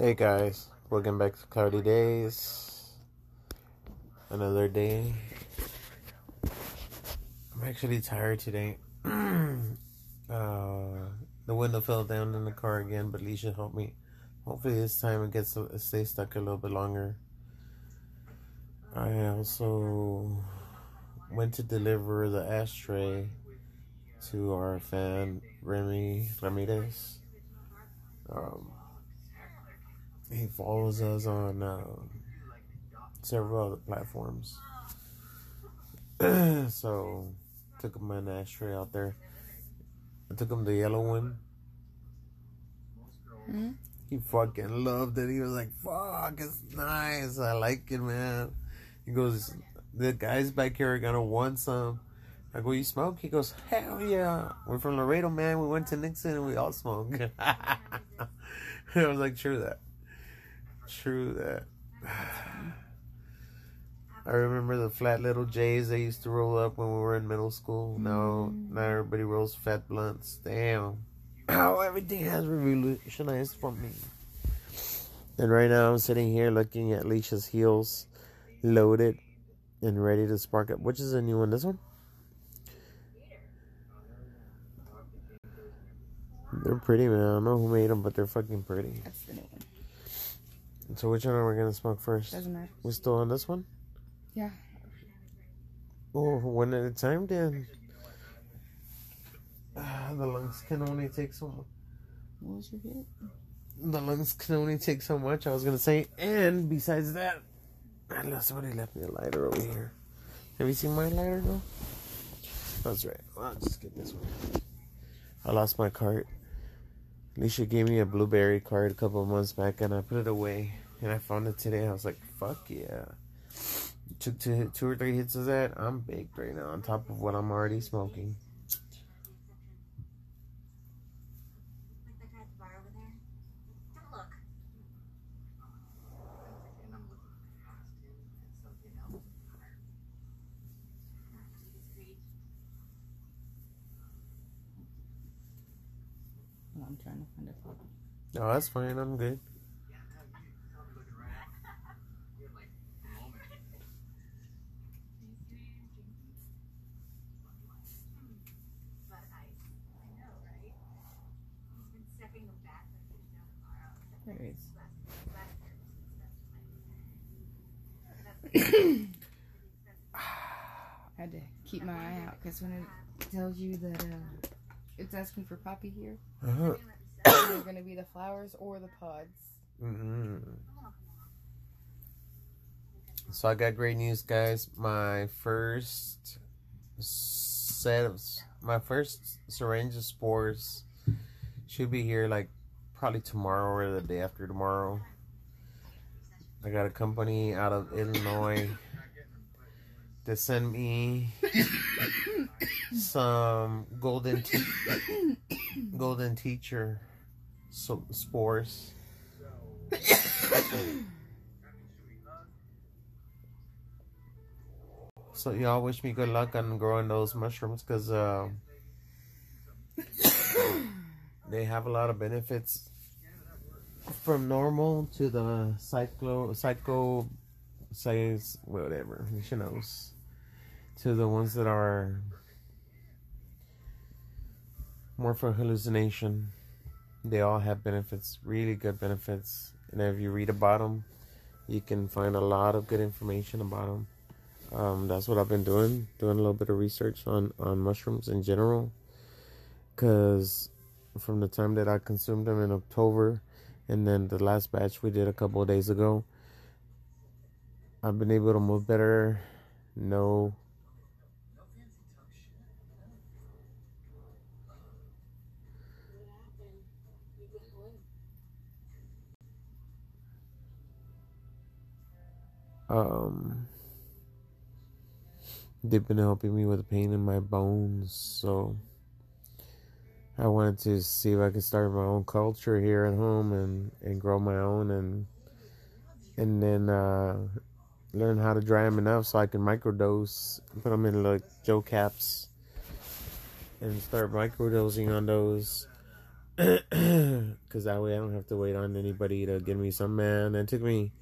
Hey guys, welcome back to Cloudy Days. Another day. I'm actually tired today. uh, the window fell down in the car again, but Leisha helped me. Hopefully this time it gets it stays stuck a little bit longer. I also went to deliver the ashtray to our fan Remy Ramirez. Um, he follows us on um, several other platforms. so took him an ashtray out there. I took him the yellow one. Hmm? He fucking loved it. He was like, "Fuck, it's nice. I like it, man." He goes, "The guys back here are gonna want some." I go, "You smoke?" He goes, "Hell yeah." We're from Laredo, man. We went to Nixon and we all smoke. I was like, "True that." True that. I remember the flat little J's they used to roll up when we were in middle school. No, mm. now everybody rolls fat blunts. Damn. How everything has revolutionized for me. And right now I'm sitting here looking at Leisha's heels loaded and ready to spark up. Which is a new one? This one? They're pretty, man. I don't know who made them, but they're fucking pretty. That's the new one. So which one are we gonna smoke first? Doesn't matter. We still on this one? Yeah. Oh, one at a time, then. Ah, the lungs can only take so much. What was your hit? The lungs can only take so much. I was gonna say, and besides that, unless somebody left me a lighter over here. Have you seen my lighter? No. That's right. Well, I'll just get this one. I lost my cart. Alicia gave me a blueberry cart a couple months back, and I put it away. And I found it today. I was like, "Fuck yeah!" Took two, two or three hits of that. I'm baked right now, on top of what I'm already smoking. Like that guy at the bar over there? Don't look. And I'm looking past him at something else. Well, I'm trying to find a it. No, that's fine. I'm good. Yeah, no, you saw me looking around. You had like a moment. But I, I know, right? He's been stepping them back like there's no tomorrow. except There for it is. last- last year was expensive. I had to keep my eye out because when it tells you that uh, it's asking for poppy here, Uh-huh. they're gonna be the flowers or the pods. hmm So I got great news, guys. My first set of my first syringe of spores should be here like probably tomorrow or the day after tomorrow. I got a company out of Illinois to send me some golden te- golden teacher so spores. So y'all wish me good luck on growing those mushrooms because uh, they have a lot of benefits from normal to the psycho psycho size whatever she knows to the ones that are more for hallucination. They all have benefits, really good benefits, and if you read about them, you can find a lot of good information about them. Um, that's what I've been doing, doing a little bit of research on on mushrooms in general. Cause from the time that I consumed them in October, and then the last batch we did a couple of days ago, I've been able to move better, know um they've been helping me with the pain in my bones so i wanted to see if i could start my own culture here at home and and grow my own and and then uh learn how to dry them enough so i can microdose put them in like joe caps and start microdosing on those because that way I don't have to wait on anybody to give me some man. It took me,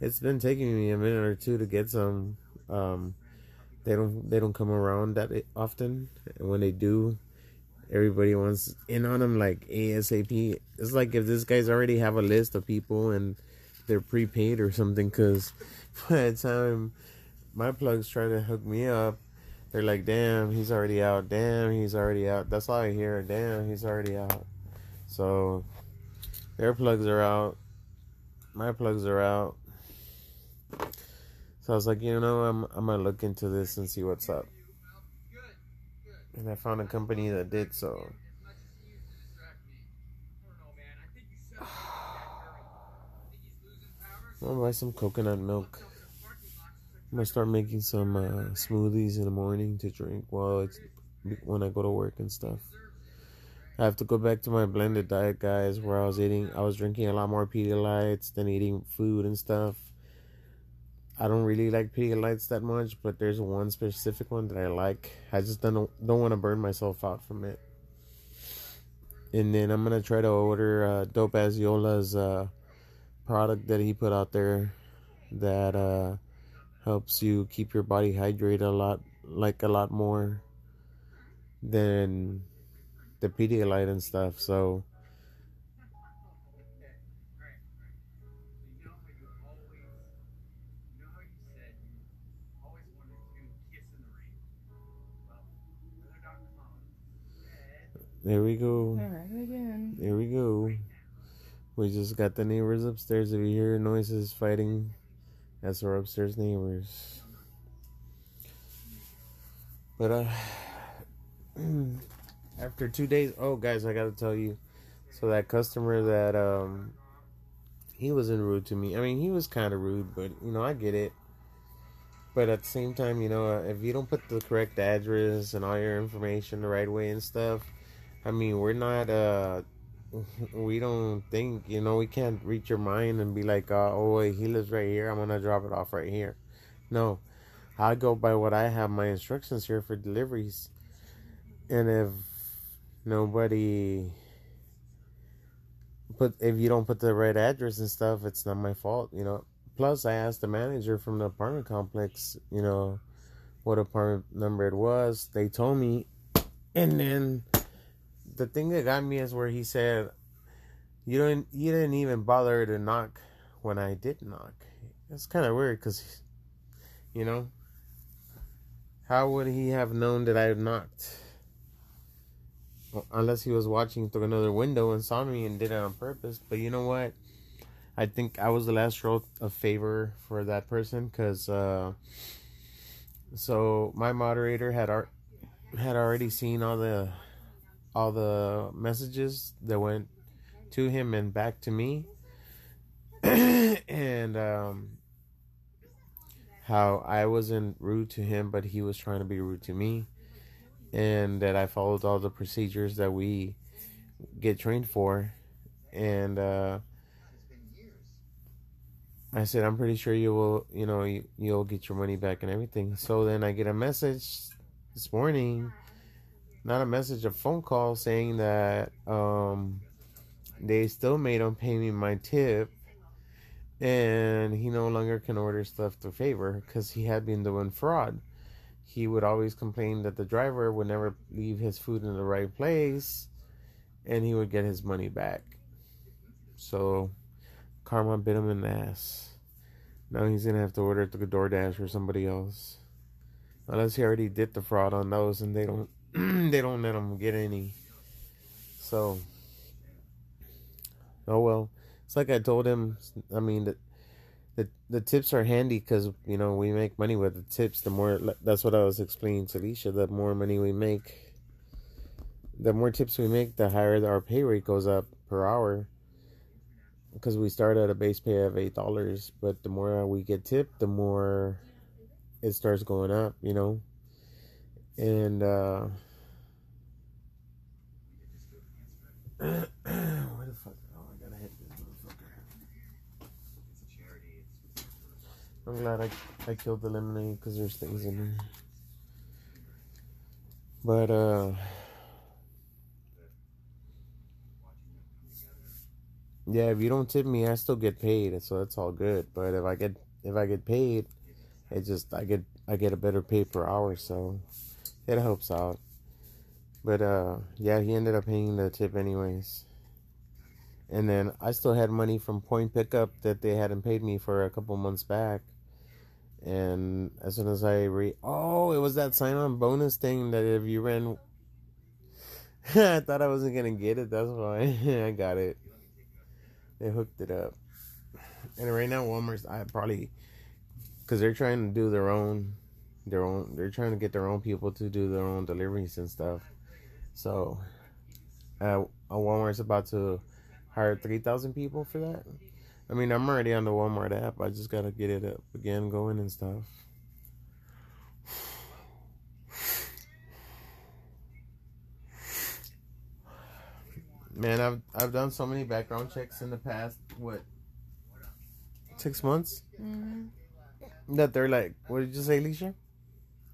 it's been taking me a minute or two to get some. Um, they don't they don't come around that often, and when they do, everybody wants in on them like ASAP. It's like if this guy's already have a list of people and they're prepaid or something. Because by the time my plugs try to hook me up, they're like, "Damn, he's already out. Damn, he's already out." That's all I hear. Damn, he's already out. So their plugs are out. My plugs are out. So I was like, you know, I'm I'm gonna look into this and see what's up. And I found a company that did so. I'm gonna buy some coconut milk. I'm gonna start making some uh, smoothies in the morning to drink while it's when I go to work and stuff. I have to go back to my blended diet, guys, where I was eating, I was drinking a lot more Pedialytes than eating food and stuff. I don't really like Pedialytes that much, but there's one specific one that I like. I just don't don't want to burn myself out from it. And then I'm gonna try to order uh, Dope as Yola's uh, product that he put out there that uh, helps you keep your body hydrated a lot, like a lot more than the Pedialyte and stuff. So There we go. Alright, again. There we go. We just got the neighbors upstairs. If you hear noises fighting, that's our upstairs neighbors. But uh after two days oh guys I gotta tell you. So that customer that um he wasn't rude to me. I mean he was kinda rude, but you know, I get it. But at the same time, you know, if you don't put the correct address and all your information the right way and stuff, I mean, we're not uh we don't think, you know, we can't reach your mind and be like, uh, oh, wait, he lives right here. I'm going to drop it off right here. No, I go by what I have my instructions here for deliveries. And if nobody put, if you don't put the right address and stuff, it's not my fault, you know. Plus, I asked the manager from the apartment complex, you know, what apartment number it was. They told me. And then the thing that got me is where he said, "You don't, you didn't even bother to knock when I did knock." It's kind of weird because, you know, how would he have known that I knocked? Unless he was watching through another window and saw me and did it on purpose. But you know what? I think I was the last row of favor for that person because, uh, so my moderator had ar- had already seen all the all the messages that went to him and back to me. And um, how I wasn't rude to him but he was trying to be rude to me. And that I followed all the procedures that we get trained for. And uh, I said I'm pretty sure you will you know you, you'll get your money back and everything. So then I get a message this morning not a message, a phone call saying that um, they still made him pay me my tip and he no longer can order stuff to favor because he had been doing fraud. He would always complain that the driver would never leave his food in the right place and he would get his money back. So karma bit him in the ass. Now he's gonna have to order through DoorDash or somebody else. Unless he already did the fraud on those and they don't they don't let them get any. So, oh well. It's like I told him. I mean, the the, the tips are handy because you know we make money with the tips. The more that's what I was explaining to Alicia. The more money we make, the more tips we make, the higher our pay rate goes up per hour. Because we start at a base pay of eight dollars, but the more we get tipped, the more it starts going up. You know and uh where the fuck oh I gotta hit this motherfucker. I'm glad I, I killed the lemonade because there's things in there. But uh yeah, if you don't tip me, I still get paid, so that's all good. But if I get if I get paid, it just I get I get a better pay per hour, so it helps out. But uh, yeah, he ended up paying the tip anyways. And then I still had money from Point Pickup that they hadn't paid me for a couple months back. And as soon as I re oh, it was that sign on bonus thing that if you ran I thought I wasn't gonna get it, that's why I got it. They hooked it up. And right now Walmart's I probably cuz they're trying to do their own their own they're trying to get their own people to do their own deliveries and stuff. So uh Walmart's about to hire 3,000 people for that. I mean, I'm already on the Walmart app. I just got to get it up again going and stuff. Man, I've I've done so many background checks in the past what 6 months Mm-hmm. that they're like, what did you say, Alicia?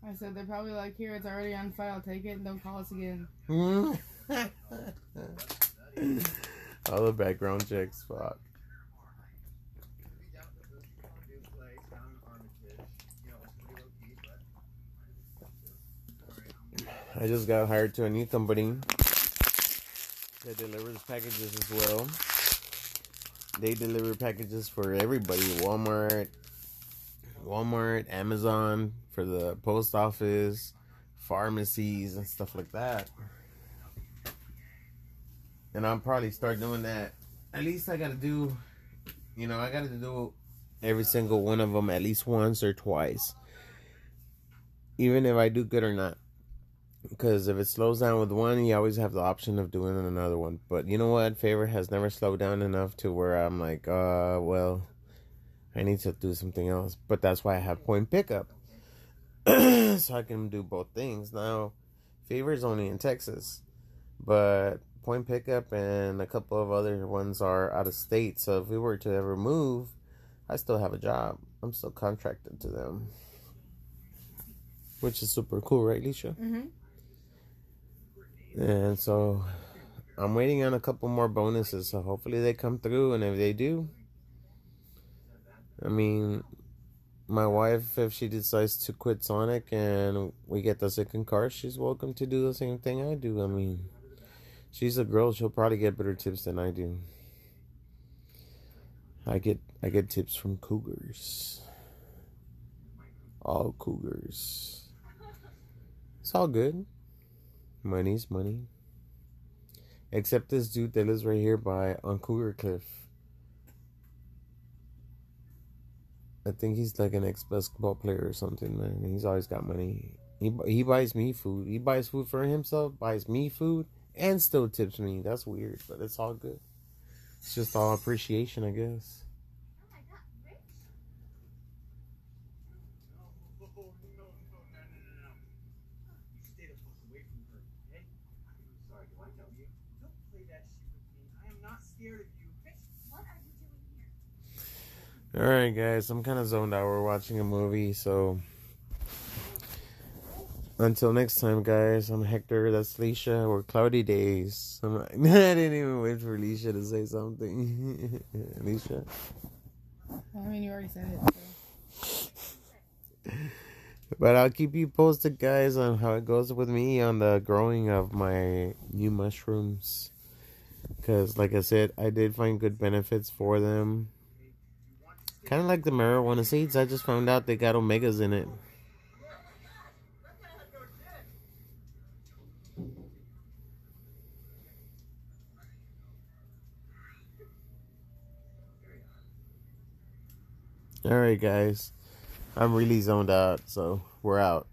I said they're probably like, here, it's already on file. Take it and don't call us again. All the background checks, fuck. I just got hired to a new company that delivers packages as well. They deliver packages for everybody Walmart, Walmart, Amazon, for the post office, pharmacies, and stuff like that. And I'll probably start doing that. At least I gotta do, you know, I gotta do every single one of them at least once or twice. Even if I do good or not. Because if it slows down with one, you always have the option of doing another one. But you know what? Favor has never slowed down enough to where I'm like, uh, well, I need to do something else. But that's why I have point pickup. so I can do both things. Now, Favor is only in Texas. But point pickup and a couple of other ones are out of state. So if we were to ever move, I still have a job. I'm still contracted to them. Which is super cool, right, Lisha? Mm-hmm. And so I'm waiting on a couple more bonuses, so hopefully they come through. And if they do, I mean, my wife, if she decides to quit Sonic and we get the second car, she's welcome to do the same thing I do. I mean, she's a girl; she'll probably get better tips than I do. I get I get tips from cougars. All cougars. It's all good. Money's money. Except this dude that lives right here by on Cougar Cliff. I think he's like an ex basketball player or something, man. He's always got money. He he buys me food. He buys food for himself, buys me food, and still tips me. That's weird, but it's all good. It's just all appreciation, I guess. Oh my god, Rick? No, no, no, no, no, no, no. You stay the fuck away from her, okay? I'm sorry, do I you? Don't play that shit with me. I am not scared of you. Rick, what are you doing here? All right, guys. I'm kind of zoned out. We're watching a movie, so until next time, guys. I'm Hector. That's Leisha. We're cloudy days. I'm like, I didn't even wait for Leisha to say something. Leisha. I mean, you already said it. So. But I'll keep you posted, guys, on how it goes with me on the growing of my new mushrooms. Because, like I said, I did find good benefits for them. Kind of like the marijuana seeds. I just found out they got omegas in it. All right, guys. I'm really zoned out, so we're out.